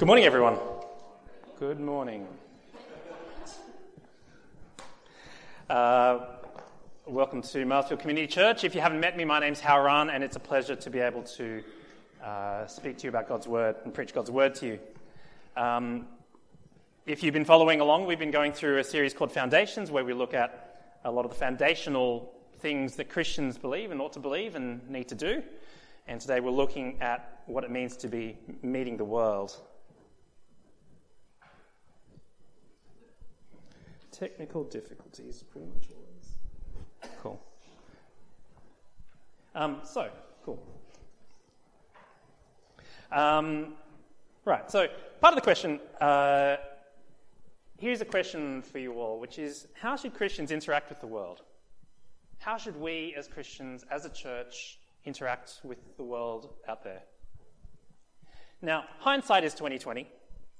Good morning, everyone. Good morning. Uh, welcome to Marsfield Community Church. If you haven't met me, my name's Howran, and it's a pleasure to be able to uh, speak to you about God's Word and preach God's Word to you. Um, if you've been following along, we've been going through a series called Foundations, where we look at a lot of the foundational things that Christians believe and ought to believe and need to do. And today we're looking at what it means to be meeting the world. Technical difficulties, pretty much always. Cool. Um, so, cool. Um, right, so part of the question uh, here's a question for you all, which is how should Christians interact with the world? How should we, as Christians, as a church, interact with the world out there? Now, hindsight is 2020.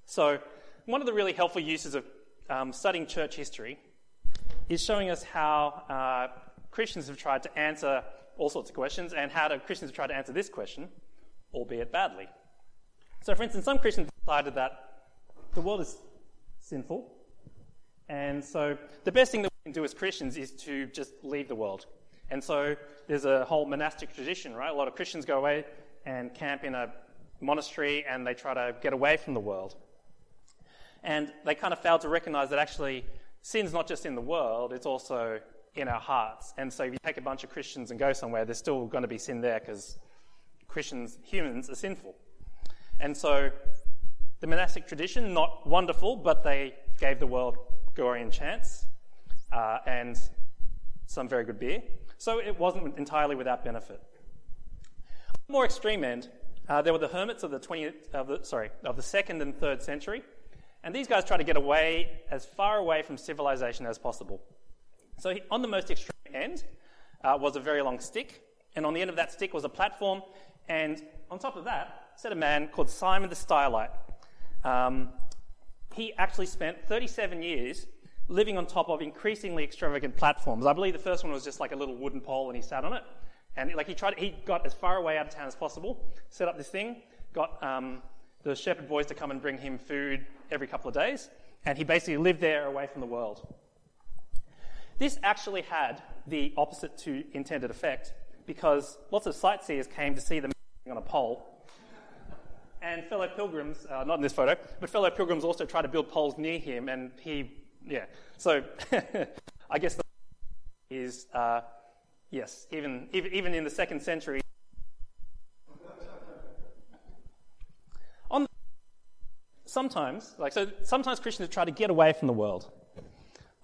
So, one of the really helpful uses of um, studying church history is showing us how uh, Christians have tried to answer all sorts of questions and how Christians have tried to answer this question, albeit badly. So, for instance, some Christians decided that the world is sinful, and so the best thing that we can do as Christians is to just leave the world. And so there's a whole monastic tradition, right? A lot of Christians go away and camp in a monastery and they try to get away from the world. And they kind of fail to recognize that actually sin's not just in the world, it's also in our hearts. And so if you take a bunch of Christians and go somewhere, there's still going to be sin there because Christians, humans, are sinful. And so the monastic tradition, not wonderful, but they gave the world Gregorian chants uh, and some very good beer. So it wasn't entirely without benefit. On the more extreme end, uh, there were the hermits of the 20th, of the, sorry, of the second and third century, and these guys tried to get away as far away from civilization as possible. So on the most extreme end uh, was a very long stick, and on the end of that stick was a platform, and on top of that sat a man called Simon the Stylite. Um, he actually spent 37 years living on top of increasingly extravagant platforms. I believe the first one was just like a little wooden pole, and he sat on it. And like he tried, he got as far away out of town as possible, set up this thing, got um, the shepherd boys to come and bring him food every couple of days, and he basically lived there away from the world. This actually had the opposite to intended effect because lots of sightseers came to see them on a pole. And fellow pilgrims, uh, not in this photo, but fellow pilgrims also tried to build poles near him, and he, yeah. So I guess the is uh, Yes, even, even in the second century. On sometimes, like so, sometimes Christians try to get away from the world.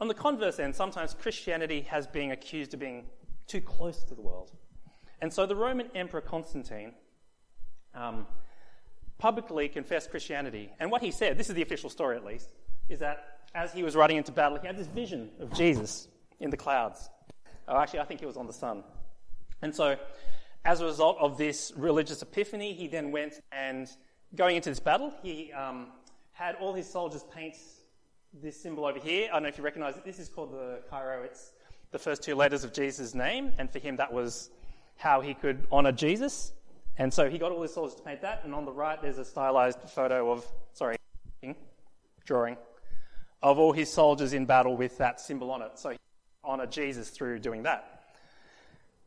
On the converse end, sometimes Christianity has been accused of being too close to the world. And so the Roman Emperor Constantine um, publicly confessed Christianity. And what he said, this is the official story at least, is that as he was riding into battle, he had this vision of Jesus in the clouds. Oh, actually, I think it was on the sun. And so, as a result of this religious epiphany, he then went and, going into this battle, he um, had all his soldiers paint this symbol over here. I don't know if you recognize it. This is called the Chi-Rho. It's the first two letters of Jesus' name, and for him, that was how he could honor Jesus. And so he got all his soldiers to paint that, and on the right, there's a stylized photo of, sorry, drawing, of all his soldiers in battle with that symbol on it. So honor Jesus through doing that.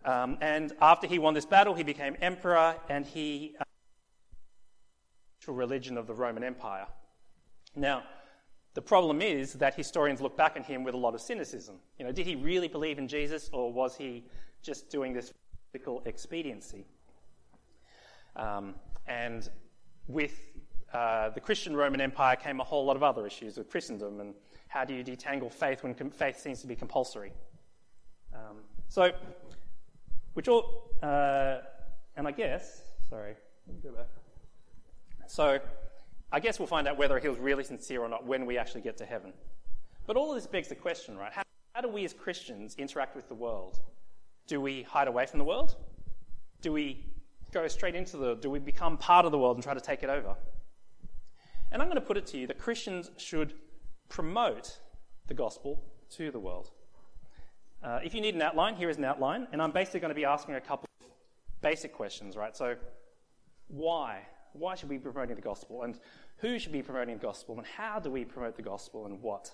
Um, and after he won this battle, he became emperor and he uh, religion of the Roman Empire. Now, the problem is that historians look back at him with a lot of cynicism. You know, did he really believe in Jesus, or was he just doing this political expediency? Um, and with uh, the Christian Roman Empire came a whole lot of other issues with Christendom and how do you detangle faith when com- faith seems to be compulsory? Um, so, which all, uh, and I guess, sorry, let me go back. So, I guess we'll find out whether he was really sincere or not when we actually get to heaven. But all of this begs the question, right? How, how do we as Christians interact with the world? Do we hide away from the world? Do we go straight into the, do we become part of the world and try to take it over? And I'm going to put it to you that Christians should promote the gospel to the world. Uh, if you need an outline, here is an outline, and I'm basically going to be asking a couple of basic questions, right? So, why Why should we be promoting the gospel? And who should be promoting the gospel? And how do we promote the gospel and what?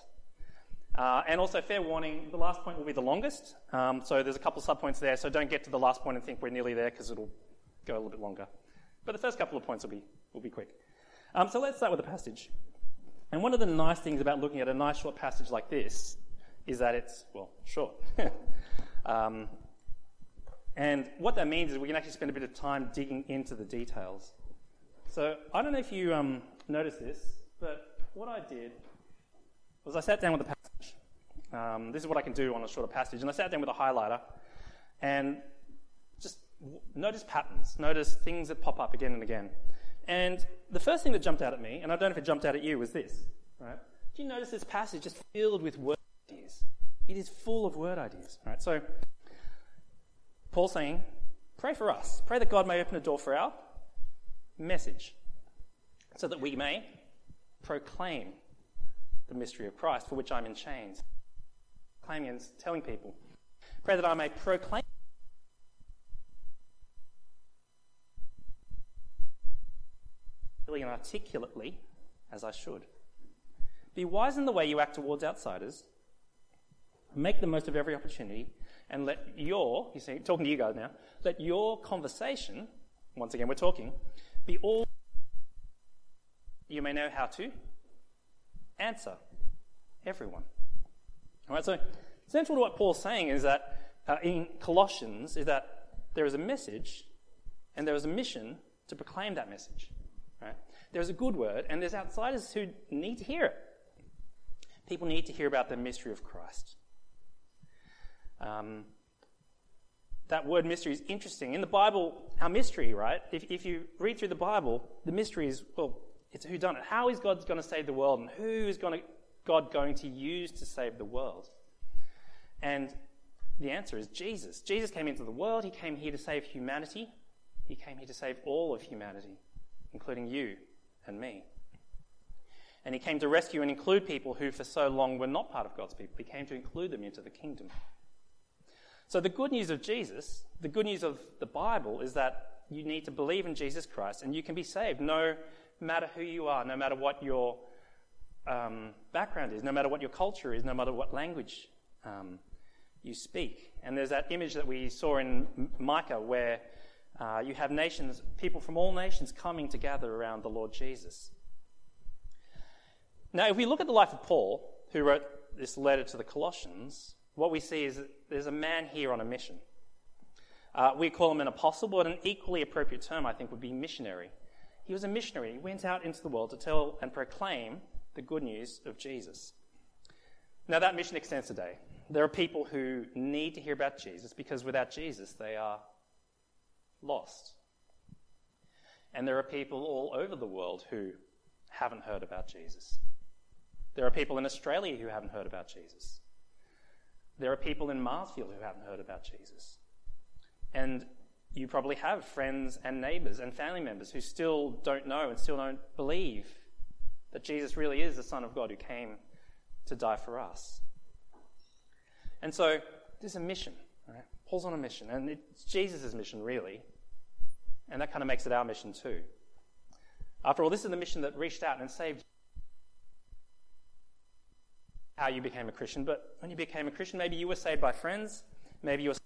Uh, and also, fair warning, the last point will be the longest. Um, so there's a couple of subpoints there, so don't get to the last point and think we're nearly there because it'll go a little bit longer. But the first couple of points will be, will be quick. Um, so let's start with the passage. And one of the nice things about looking at a nice short passage like this is that it's, well, short. um, and what that means is we can actually spend a bit of time digging into the details. So I don't know if you um, noticed this, but what I did was I sat down with the passage. Um, this is what I can do on a shorter passage. And I sat down with a highlighter and just notice patterns, notice things that pop up again and again. And the first thing that jumped out at me, and I don't know if it jumped out at you, was this. Right? Do you notice this passage is filled with word ideas? It is full of word ideas. Right? So Paul saying, pray for us. Pray that God may open a door for our message so that we may proclaim the mystery of Christ, for which I'm in chains. Claiming and telling people. Pray that I may proclaim. and articulately as I should. Be wise in the way you act towards outsiders. Make the most of every opportunity and let your, you see, talking to you guys now, let your conversation, once again we're talking, be all you may know how to answer everyone. All right, so central to what Paul's saying is that uh, in Colossians is that there is a message and there is a mission to proclaim that message. Right? There's a good word and there's outsiders who need to hear it. People need to hear about the mystery of Christ. Um, that word mystery is interesting. In the Bible, our mystery, right? If, if you read through the Bible, the mystery is, well, it's who done it. How is God going to save the world and who is going to, God going to use to save the world? And the answer is Jesus. Jesus came into the world. He came here to save humanity. He came here to save all of humanity, including you and me. And he came to rescue and include people who for so long were not part of God's people. He came to include them into the kingdom. So, the good news of Jesus, the good news of the Bible, is that you need to believe in Jesus Christ and you can be saved no matter who you are, no matter what your um, background is, no matter what your culture is, no matter what language um, you speak. And there's that image that we saw in Micah where uh, you have nations, people from all nations coming to gather around the Lord Jesus. Now, if we look at the life of Paul, who wrote this letter to the Colossians, what we see is there's a man here on a mission. Uh, we call him an apostle, but an equally appropriate term, I think, would be missionary. He was a missionary. He went out into the world to tell and proclaim the good news of Jesus. Now, that mission extends today. There are people who need to hear about Jesus because without Jesus, they are lost. And there are people all over the world who haven't heard about Jesus. There are people in Australia who haven't heard about Jesus. There are people in Marsfield who haven't heard about Jesus. And you probably have friends and neighbors and family members who still don't know and still don't believe that Jesus really is the Son of God who came to die for us. And so there's a mission. Right? Paul's on a mission, and it's Jesus' mission, really. And that kind of makes it our mission, too. After all, this is the mission that reached out and saved how you became a Christian, but when you became a Christian, maybe you were saved by friends, maybe you were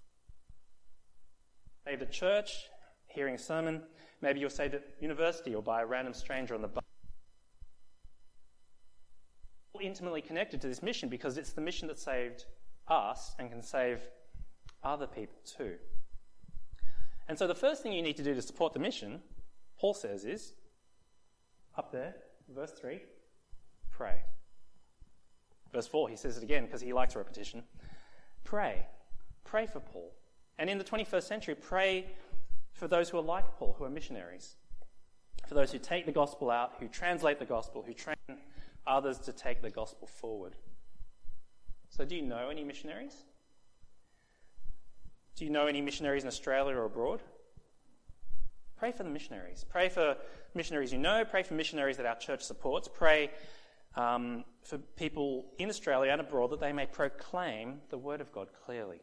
saved at church, hearing a sermon, maybe you were saved at university or by a random stranger on the bus. All intimately connected to this mission because it's the mission that saved us and can save other people too. And so the first thing you need to do to support the mission, Paul says, is up there, verse 3 pray. Verse 4, he says it again because he likes repetition. Pray. Pray for Paul. And in the 21st century, pray for those who are like Paul, who are missionaries. For those who take the gospel out, who translate the gospel, who train others to take the gospel forward. So, do you know any missionaries? Do you know any missionaries in Australia or abroad? Pray for the missionaries. Pray for missionaries you know. Pray for missionaries that our church supports. Pray um, for people in Australia and abroad that they may proclaim the Word of God clearly.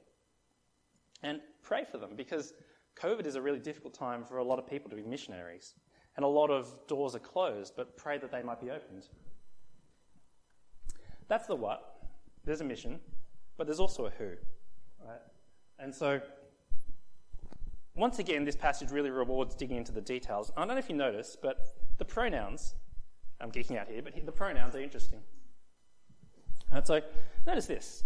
And pray for them because COVID is a really difficult time for a lot of people to be missionaries. and a lot of doors are closed, but pray that they might be opened. That's the what. There's a mission, but there's also a who. Right? And so, once again, this passage really rewards digging into the details. I don't know if you notice, but the pronouns, I'm geeking out here, but the pronouns are interesting. And so, notice this.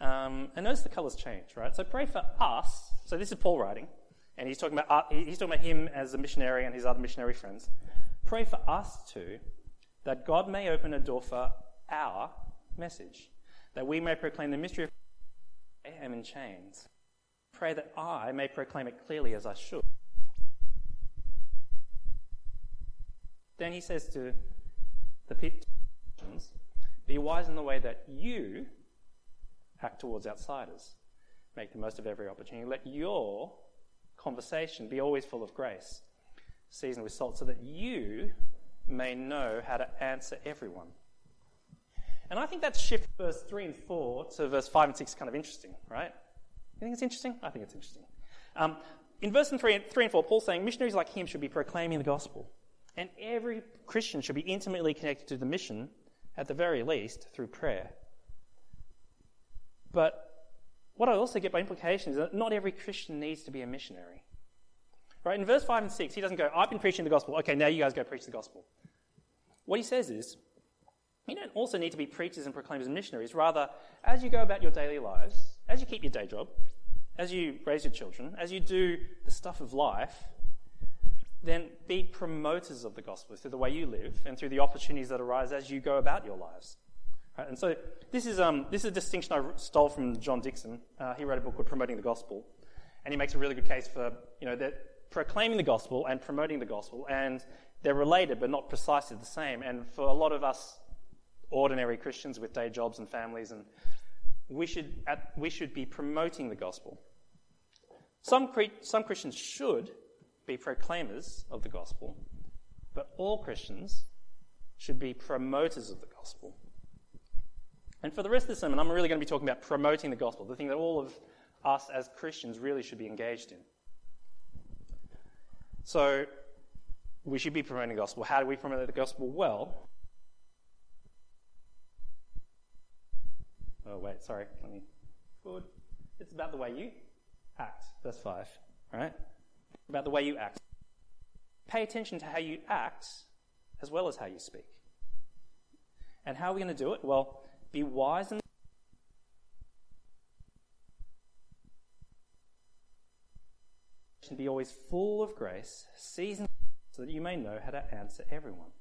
Um, and notice the colours change, right? So, pray for us. So, this is Paul writing, and he's talking about, uh, he's talking about him as a missionary and his other missionary friends. Pray for us too, that God may open a door for our message, that we may proclaim the mystery of I am in chains. Pray that I may proclaim it clearly as I should. Then he says to the Christians, Be wise in the way that you act towards outsiders. Make the most of every opportunity. Let your conversation be always full of grace, seasoned with salt, so that you may know how to answer everyone. And I think that shift verse 3 and 4 to verse 5 and 6 is kind of interesting, right? You think it's interesting? I think it's interesting. Um, in verse 3 and, 3 and 4, Paul's saying missionaries like him should be proclaiming the gospel. And every Christian should be intimately connected to the mission, at the very least, through prayer. But what I also get by implication is that not every Christian needs to be a missionary. Right? In verse 5 and 6, he doesn't go, I've been preaching the gospel. Okay, now you guys go preach the gospel. What he says is, you don't also need to be preachers and proclaimers and missionaries. Rather, as you go about your daily lives, as you keep your day job, as you raise your children, as you do the stuff of life, then be promoters of the gospel through the way you live and through the opportunities that arise as you go about your lives. Right? And so this is, um, this is a distinction I stole from John Dickson. Uh, he wrote a book called Promoting the Gospel, and he makes a really good case for you know that proclaiming the gospel and promoting the gospel, and they're related but not precisely the same. And for a lot of us ordinary Christians with day jobs and families, and we should, at, we should be promoting the gospel. Some, some Christians should be proclaimers of the gospel, but all Christians should be promoters of the gospel. And for the rest of the sermon, I'm really going to be talking about promoting the gospel, the thing that all of us as Christians really should be engaged in. So, we should be promoting the gospel. How do we promote the gospel? Well, Oh, wait, sorry. Let me forward. It's about the way you act. Verse 5. Right? About the way you act. Pay attention to how you act as well as how you speak. And how are we going to do it? Well, be wise and be always full of grace, seasoned so that you may know how to answer everyone.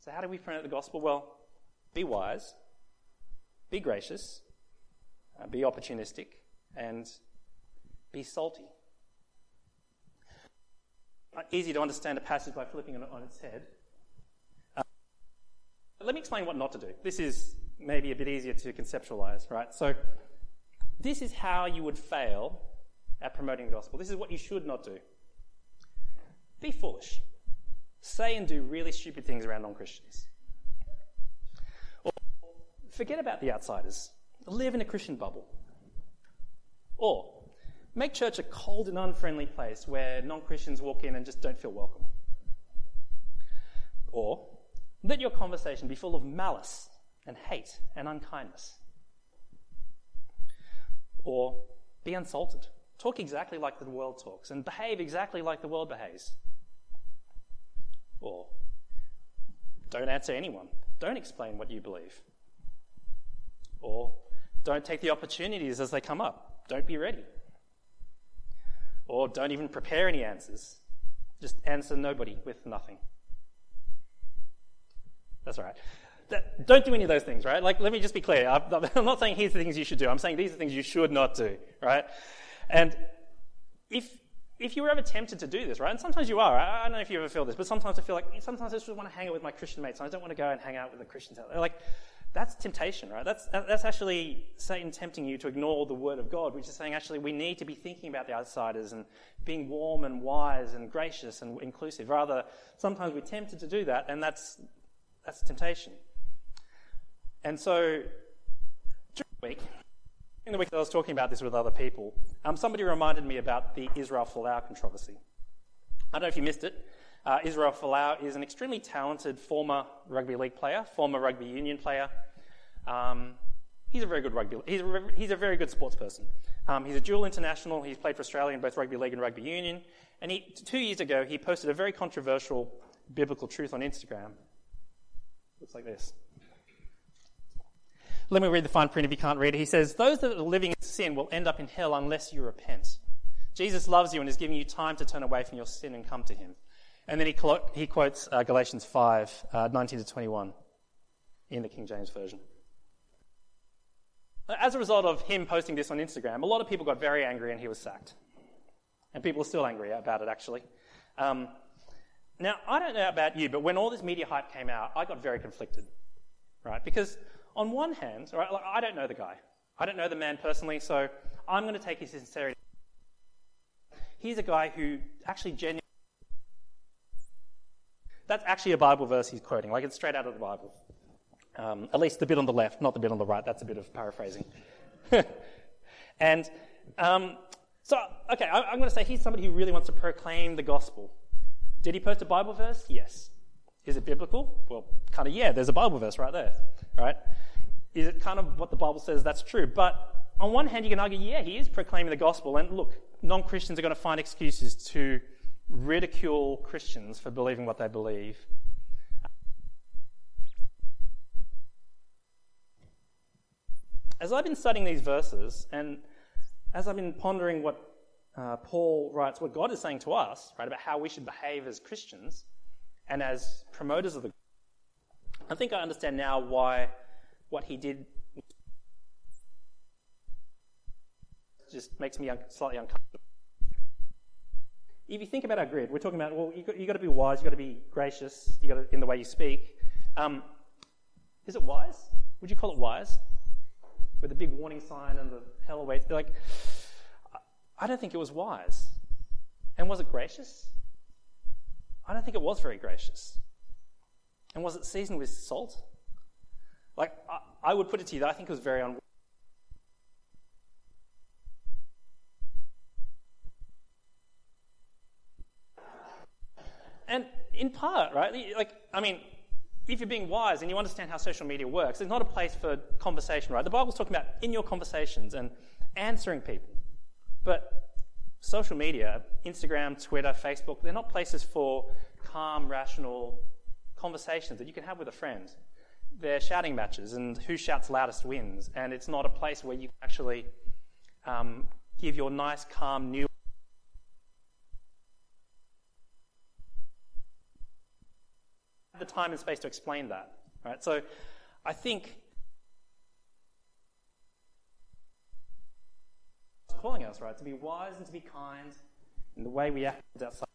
So, how do we promote the gospel? Well, be wise, be gracious, uh, be opportunistic, and be salty. Uh, easy to understand a passage by flipping it on its head. Uh, let me explain what not to do. This is maybe a bit easier to conceptualize, right? So, this is how you would fail at promoting the gospel. This is what you should not do. Be foolish. Say and do really stupid things around non Christians. Or Forget about the outsiders. Live in a Christian bubble. Or make church a cold and unfriendly place where non Christians walk in and just don't feel welcome. Or let your conversation be full of malice and hate and unkindness. Or be unsalted. Talk exactly like the world talks and behave exactly like the world behaves. Or don't answer anyone. Don't explain what you believe. Or don't take the opportunities as they come up. Don't be ready. Or don't even prepare any answers. Just answer nobody with nothing. That's all right. That, don't do any of those things, right? Like, let me just be clear. I'm not saying here's the things you should do. I'm saying these are things you should not do, right? And if if you were ever tempted to do this, right? And sometimes you are. I, I don't know if you ever feel this, but sometimes I feel like sometimes I just want to hang out with my Christian mates. And I don't want to go and hang out with the Christians. Out there, like, that's temptation, right? That's, that's actually Satan tempting you to ignore the word of God, which is saying actually we need to be thinking about the outsiders and being warm and wise and gracious and inclusive. Rather, sometimes we're tempted to do that, and that's, that's temptation. And so, during the week, in the week that I was talking about this with other people, um, somebody reminded me about the Israel Folau controversy. I don't know if you missed it, Uh, Israel Folau is an extremely talented former rugby league player, former rugby union player. Um, he's a very good rugby. He's a, he's a very good sports person. Um, he's a dual international. He's played for Australia in both rugby league and rugby union. And he, two years ago, he posted a very controversial biblical truth on Instagram. Looks like this. Let me read the fine print if you can't read it. He says, Those that are living in sin will end up in hell unless you repent. Jesus loves you and is giving you time to turn away from your sin and come to him. And then he, he quotes uh, Galatians 5 uh, 19 to 21 in the King James Version. As a result of him posting this on Instagram, a lot of people got very angry and he was sacked. And people are still angry about it, actually. Um, now, I don't know about you, but when all this media hype came out, I got very conflicted, right? Because on one hand, right, like, I don't know the guy. I don't know the man personally, so I'm going to take his sincerity. He's a guy who actually genuinely. That's actually a Bible verse he's quoting, like it's straight out of the Bible. Um, at least the bit on the left, not the bit on the right. That's a bit of paraphrasing. and um, so, okay, I, I'm going to say he's somebody who really wants to proclaim the gospel. Did he post a Bible verse? Yes. Is it biblical? Well, kind of, yeah, there's a Bible verse right there, right? Is it kind of what the Bible says that's true? But on one hand, you can argue, yeah, he is proclaiming the gospel. And look, non Christians are going to find excuses to ridicule Christians for believing what they believe. As I've been studying these verses, and as I've been pondering what uh, Paul writes, what God is saying to us, right, about how we should behave as Christians and as promoters of the I think I understand now why what he did just makes me un- slightly uncomfortable. If you think about our grid, we're talking about, well, you've got, you got to be wise, you've got to be gracious you've got to, in the way you speak. Um, is it wise? Would you call it wise? With the big warning sign and the hell awaits. Like, I don't think it was wise. And was it gracious? I don't think it was very gracious. And was it seasoned with salt? Like, I, I would put it to you that I think it was very unwise. And in part, right? Like, I mean, if you're being wise and you understand how social media works, it's not a place for conversation, right? The Bible's talking about in your conversations and answering people. But social media, Instagram, Twitter, Facebook, they're not places for calm, rational conversations that you can have with a friend. They're shouting matches, and who shouts loudest wins. And it's not a place where you actually um, give your nice, calm, new. The time and space to explain that. Right? So I think it's calling us, right? To be wise and to be kind in the way we act outside.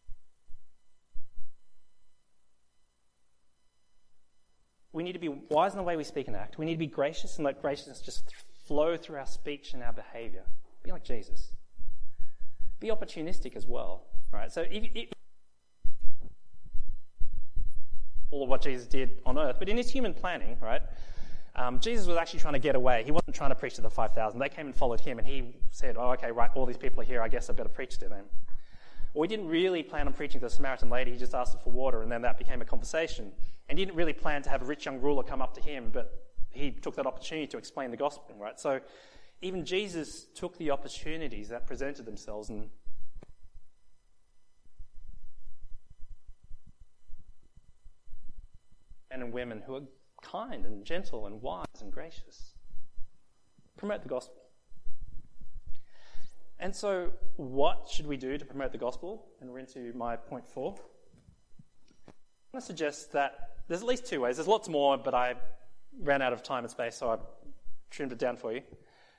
We need to be wise in the way we speak and act. We need to be gracious and let graciousness just flow through our speech and our behavior. Be like Jesus. Be opportunistic as well, right? So if, if all of what Jesus did on earth, but in his human planning, right? Um, Jesus was actually trying to get away. He wasn't trying to preach to the 5,000. They came and followed him, and he said, Oh, okay, right, all these people are here. I guess I better preach to them. Well, he didn't really plan on preaching to the Samaritan lady. He just asked her for water, and then that became a conversation. And he didn't really plan to have a rich young ruler come up to him, but he took that opportunity to explain the gospel, right? So even Jesus took the opportunities that presented themselves and and women who are kind and gentle and wise and gracious. Promote the gospel. And so, what should we do to promote the gospel? And we're into my point four. I want to suggest that there's at least two ways. There's lots more, but I ran out of time and space, so I trimmed it down for you.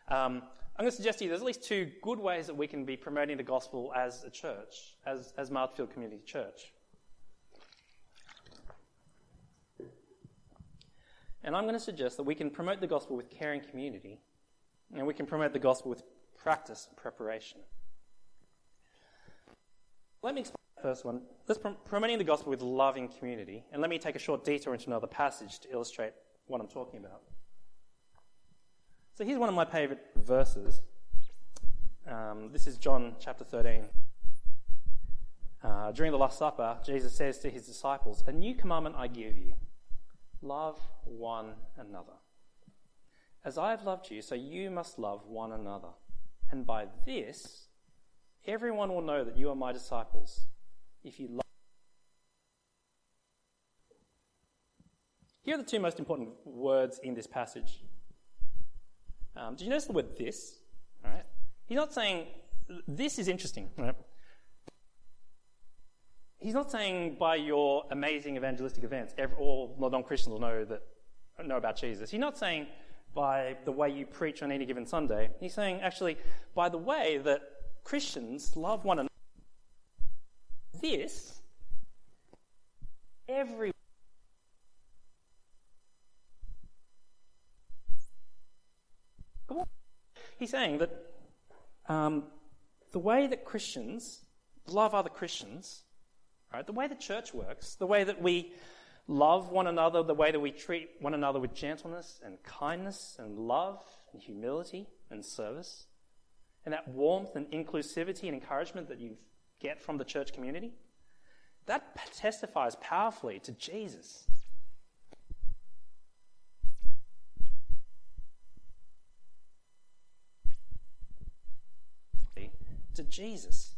Um, I'm going to suggest to you there's at least two good ways that we can be promoting the gospel as a church, as, as Marsfield Community Church. And I'm going to suggest that we can promote the gospel with caring community, and we can promote the gospel with practice and preparation. Let me explain the first one. Let's prom- promoting the gospel with loving community, and let me take a short detour into another passage to illustrate what I'm talking about. So here's one of my favorite verses. Um, this is John chapter 13. uh, during the Last Supper, Jesus says to his disciples, A new commandment I give you love one another. As I have loved you, so you must love one another. And by this, everyone will know that you are my disciples if you love. Here are the two most important words in this passage. Um, do you notice the word this? All right. He's not saying this is interesting, right? He's not saying by your amazing evangelistic events, all non-Christians will know that know about Jesus. He's not saying by the way you preach on any given Sunday. He's saying actually by the way that Christians love one another. This every He's saying that um, the way that Christians love other Christians Right? The way the church works, the way that we love one another, the way that we treat one another with gentleness and kindness and love and humility and service, and that warmth and inclusivity and encouragement that you get from the church community, that testifies powerfully to Jesus. To Jesus.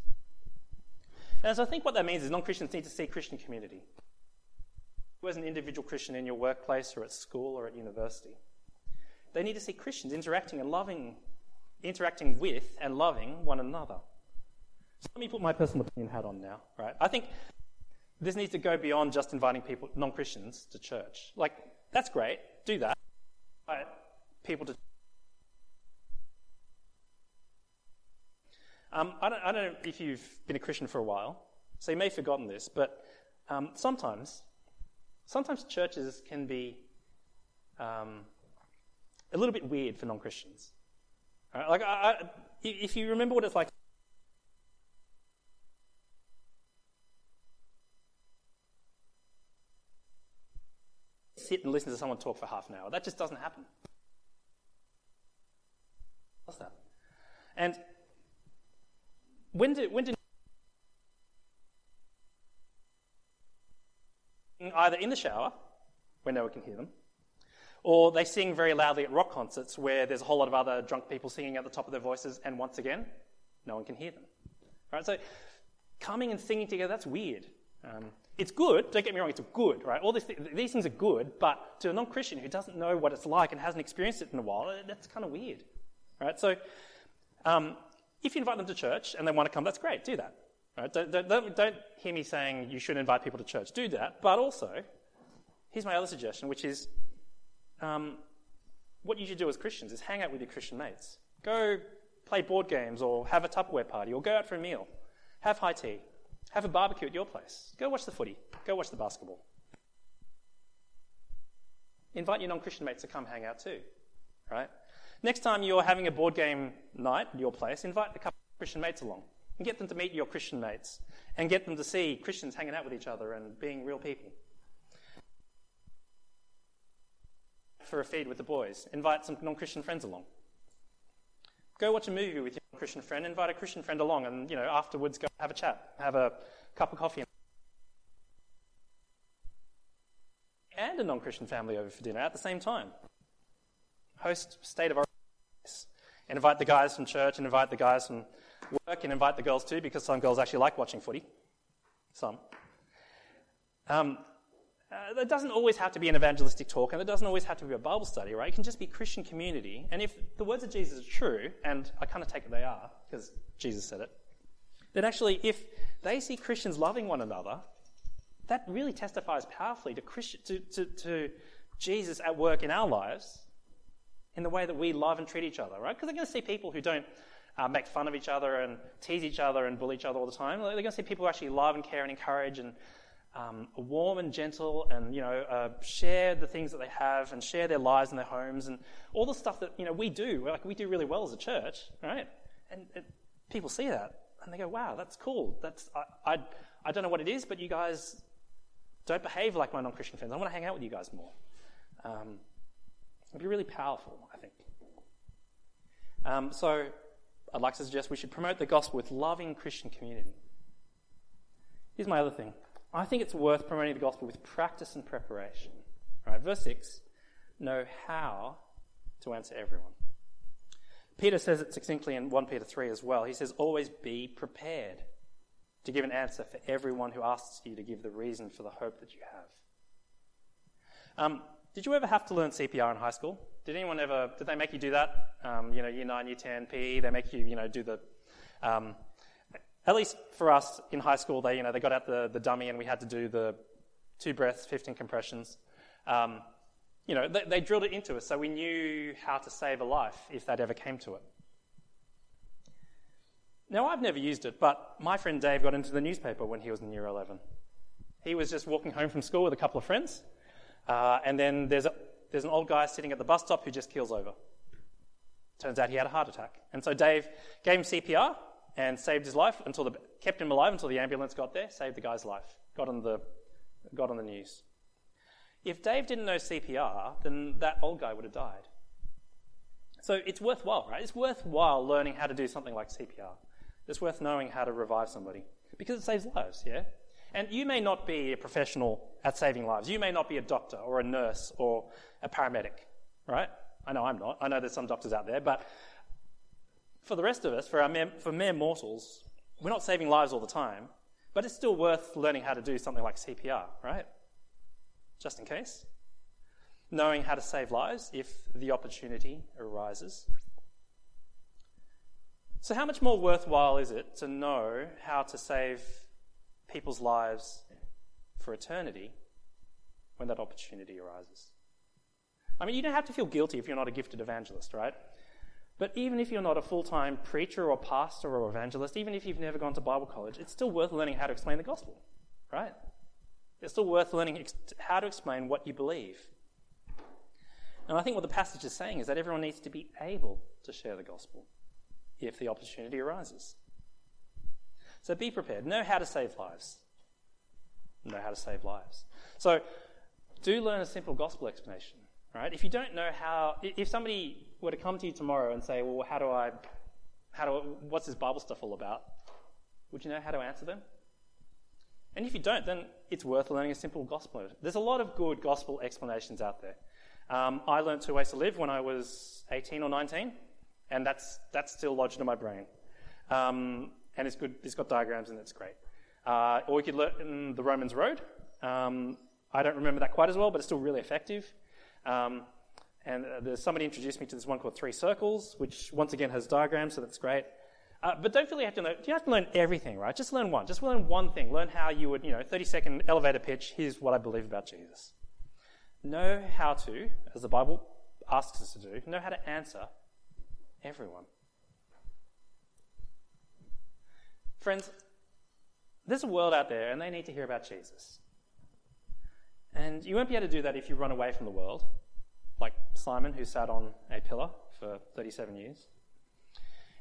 And so I think what that means is non Christians need to see Christian community. You as an individual Christian in your workplace or at school or at university, they need to see Christians interacting and loving, interacting with and loving one another. So let me put my personal opinion hat on now, right? I think this needs to go beyond just inviting people, non Christians, to church. Like, that's great, do that. Invite people to Um, I, don't, I, don't, know if you've been a Christian for a while, so you may have forgotten this, but um, sometimes, sometimes churches can be um, a little bit weird for non-Christians. Right? Like, I, I, if you remember what it's like. Sit and listen to someone talk for half an hour. That just doesn't happen. What's that? And when did, when did either in the shower, where no one can hear them, or they sing very loudly at rock concerts where there's a whole lot of other drunk people singing at the top of their voices, and once again, no one can hear them. Right? So, coming and singing together, that's weird. Um, it's good, don't get me wrong, it's good, right? All th- these things are good, but to a non Christian who doesn't know what it's like and hasn't experienced it in a while, that's kind of weird. Right? So, um, if you invite them to church and they want to come, that's great, do that. Right? Don't, don't, don't hear me saying you shouldn't invite people to church, do that. But also, here's my other suggestion, which is um, what you should do as Christians is hang out with your Christian mates. Go play board games or have a Tupperware party or go out for a meal. Have high tea. Have a barbecue at your place. Go watch the footy. Go watch the basketball. Invite your non Christian mates to come hang out too. Right? Next time you're having a board game night at your place, invite a couple of Christian mates along and get them to meet your Christian mates and get them to see Christians hanging out with each other and being real people. For a feed with the boys, invite some non Christian friends along. Go watch a movie with your Christian friend, invite a Christian friend along, and you know, afterwards go have a chat, have a cup of coffee. And a non Christian family over for dinner at the same time. Host state of and invite the guys from church and invite the guys from work and invite the girls too, because some girls actually like watching footy. Some. Um, uh, there doesn't always have to be an evangelistic talk, and there doesn't always have to be a Bible study, right? It can just be Christian community. And if the words of Jesus are true, and I kind of take it they are, because Jesus said it, then actually, if they see Christians loving one another, that really testifies powerfully to, Christi- to, to, to Jesus at work in our lives in the way that we love and treat each other, right? Because they're going to see people who don't uh, make fun of each other and tease each other and bully each other all the time. They're going to see people who actually love and care and encourage and um, are warm and gentle and you know uh, share the things that they have and share their lives and their homes and all the stuff that you know we do. Like we do really well as a church, right? And it, people see that and they go, "Wow, that's cool. That's I, I I don't know what it is, but you guys don't behave like my non-Christian friends. I want to hang out with you guys more." Um, It'd be really powerful, I think. Um, so I'd like to suggest we should promote the gospel with loving Christian community. Here's my other thing. I think it's worth promoting the gospel with practice and preparation. Right, verse 6 know how to answer everyone. Peter says it succinctly in 1 Peter 3 as well. He says, Always be prepared to give an answer for everyone who asks you to give the reason for the hope that you have. Um, did you ever have to learn CPR in high school? Did anyone ever, did they make you do that? Um, you know, year 9, year 10, PE, they make you, you know, do the, um, at least for us in high school, they, you know, they got out the, the dummy and we had to do the two breaths, 15 compressions. Um, you know, they, they drilled it into us so we knew how to save a life if that ever came to it. Now, I've never used it, but my friend Dave got into the newspaper when he was in year 11. He was just walking home from school with a couple of friends, uh, and then there's, a, there's an old guy sitting at the bus stop who just keels over. Turns out he had a heart attack. And so Dave gave him CPR and saved his life until the, kept him alive until the ambulance got there, saved the guy's life, got on the, got on the news. If Dave didn't know CPR, then that old guy would have died. So it's worthwhile, right? It's worthwhile learning how to do something like CPR. It's worth knowing how to revive somebody because it saves lives, yeah? And you may not be a professional at saving lives. You may not be a doctor or a nurse or a paramedic, right? I know I'm not. I know there's some doctors out there, but for the rest of us, for, our mere, for mere mortals, we're not saving lives all the time, but it's still worth learning how to do something like CPR, right? just in case. Knowing how to save lives if the opportunity arises. So, how much more worthwhile is it to know how to save people's lives for eternity when that opportunity arises? I mean, you don't have to feel guilty if you're not a gifted evangelist, right? But even if you're not a full time preacher or pastor or evangelist, even if you've never gone to Bible college, it's still worth learning how to explain the gospel, right? It's still worth learning ex- how to explain what you believe. And I think what the passage is saying is that everyone needs to be able to share the gospel if the opportunity arises. So be prepared. Know how to save lives. Know how to save lives. So do learn a simple gospel explanation, right? If you don't know how, if somebody were to come to you tomorrow and say, well, how do I, how do, what's this Bible stuff all about? Would you know how to answer them? And if you don't, then it's worth learning a simple gospel. There's a lot of good gospel explanations out there. Um, I learned two ways to live when I was 18 or 19, and that's, that's still lodged in my brain. Um, and it's good, it's got diagrams and it's great. Uh, or you could learn the Romans Road. Um, I don't remember that quite as well, but it's still really effective. Um, and uh, somebody introduced me to this one called Three Circles, which once again has diagrams, so that's great. Uh, but don't feel you have to learn, you have to learn everything, right? Just learn one. Just learn one thing. Learn how you would, you know, 30 second elevator pitch. Here's what I believe about Jesus. Know how to, as the Bible asks us to do, know how to answer everyone. Friends, there's a world out there and they need to hear about Jesus. And you won't be able to do that if you run away from the world, like Simon, who sat on a pillar for 37 years.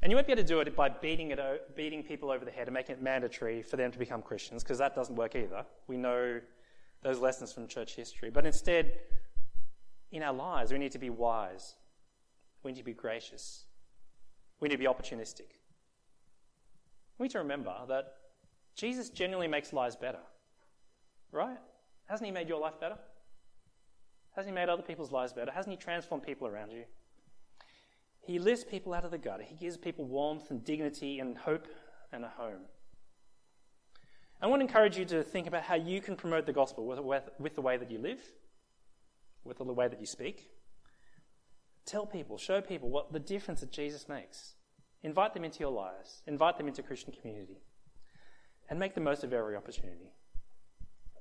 And you won't be able to do it by beating, it, beating people over the head and making it mandatory for them to become Christians, because that doesn't work either. We know those lessons from church history. But instead, in our lives, we need to be wise. We need to be gracious. We need to be opportunistic. We need to remember that Jesus genuinely makes lives better. Right? Hasn't he made your life better? Hasn't he made other people's lives better? Hasn't he transformed people around you? He lifts people out of the gutter. He gives people warmth and dignity and hope and a home. I want to encourage you to think about how you can promote the gospel with, the way that you live, with the way that you speak. Tell people, show people what the difference that Jesus makes. Invite them into your lives, invite them into Christian community, and make the most of every opportunity.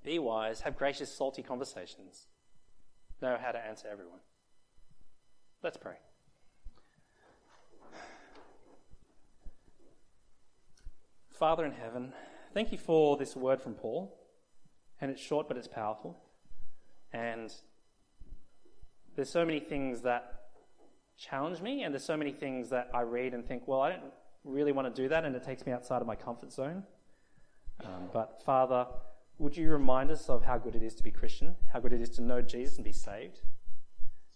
Be wise, have gracious, salty conversations. Know how to answer everyone. Let's pray. Father in heaven, thank you for this word from Paul. And it's short, but it's powerful. And there's so many things that challenge me, and there's so many things that I read and think, well, I don't really want to do that, and it takes me outside of my comfort zone. Um, but Father, would you remind us of how good it is to be Christian, how good it is to know Jesus and be saved?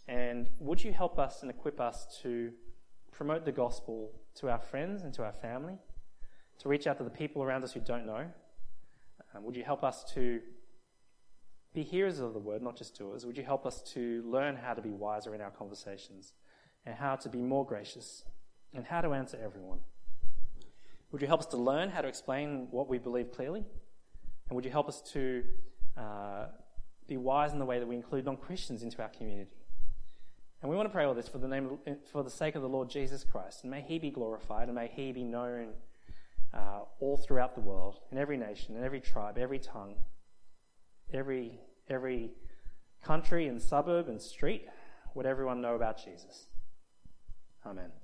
And would you help us and equip us to promote the gospel to our friends and to our family? to reach out to the people around us who don't know, Um, would you help us to be hearers of the word, not just doers? Would you help us to learn how to be wiser in our conversations and how to be more gracious and how to answer everyone? Would you help us to learn how to explain what we believe clearly? And would you help us to uh, be wise in the way that we include non Christians into our community? And we want to pray all this for the, name, for the sake of the Lord Jesus Christ. And may he be glorified and may he be known uh, all throughout the world, in every nation, in every tribe, every tongue, every, every country and suburb and street. Would everyone know about Jesus? Amen.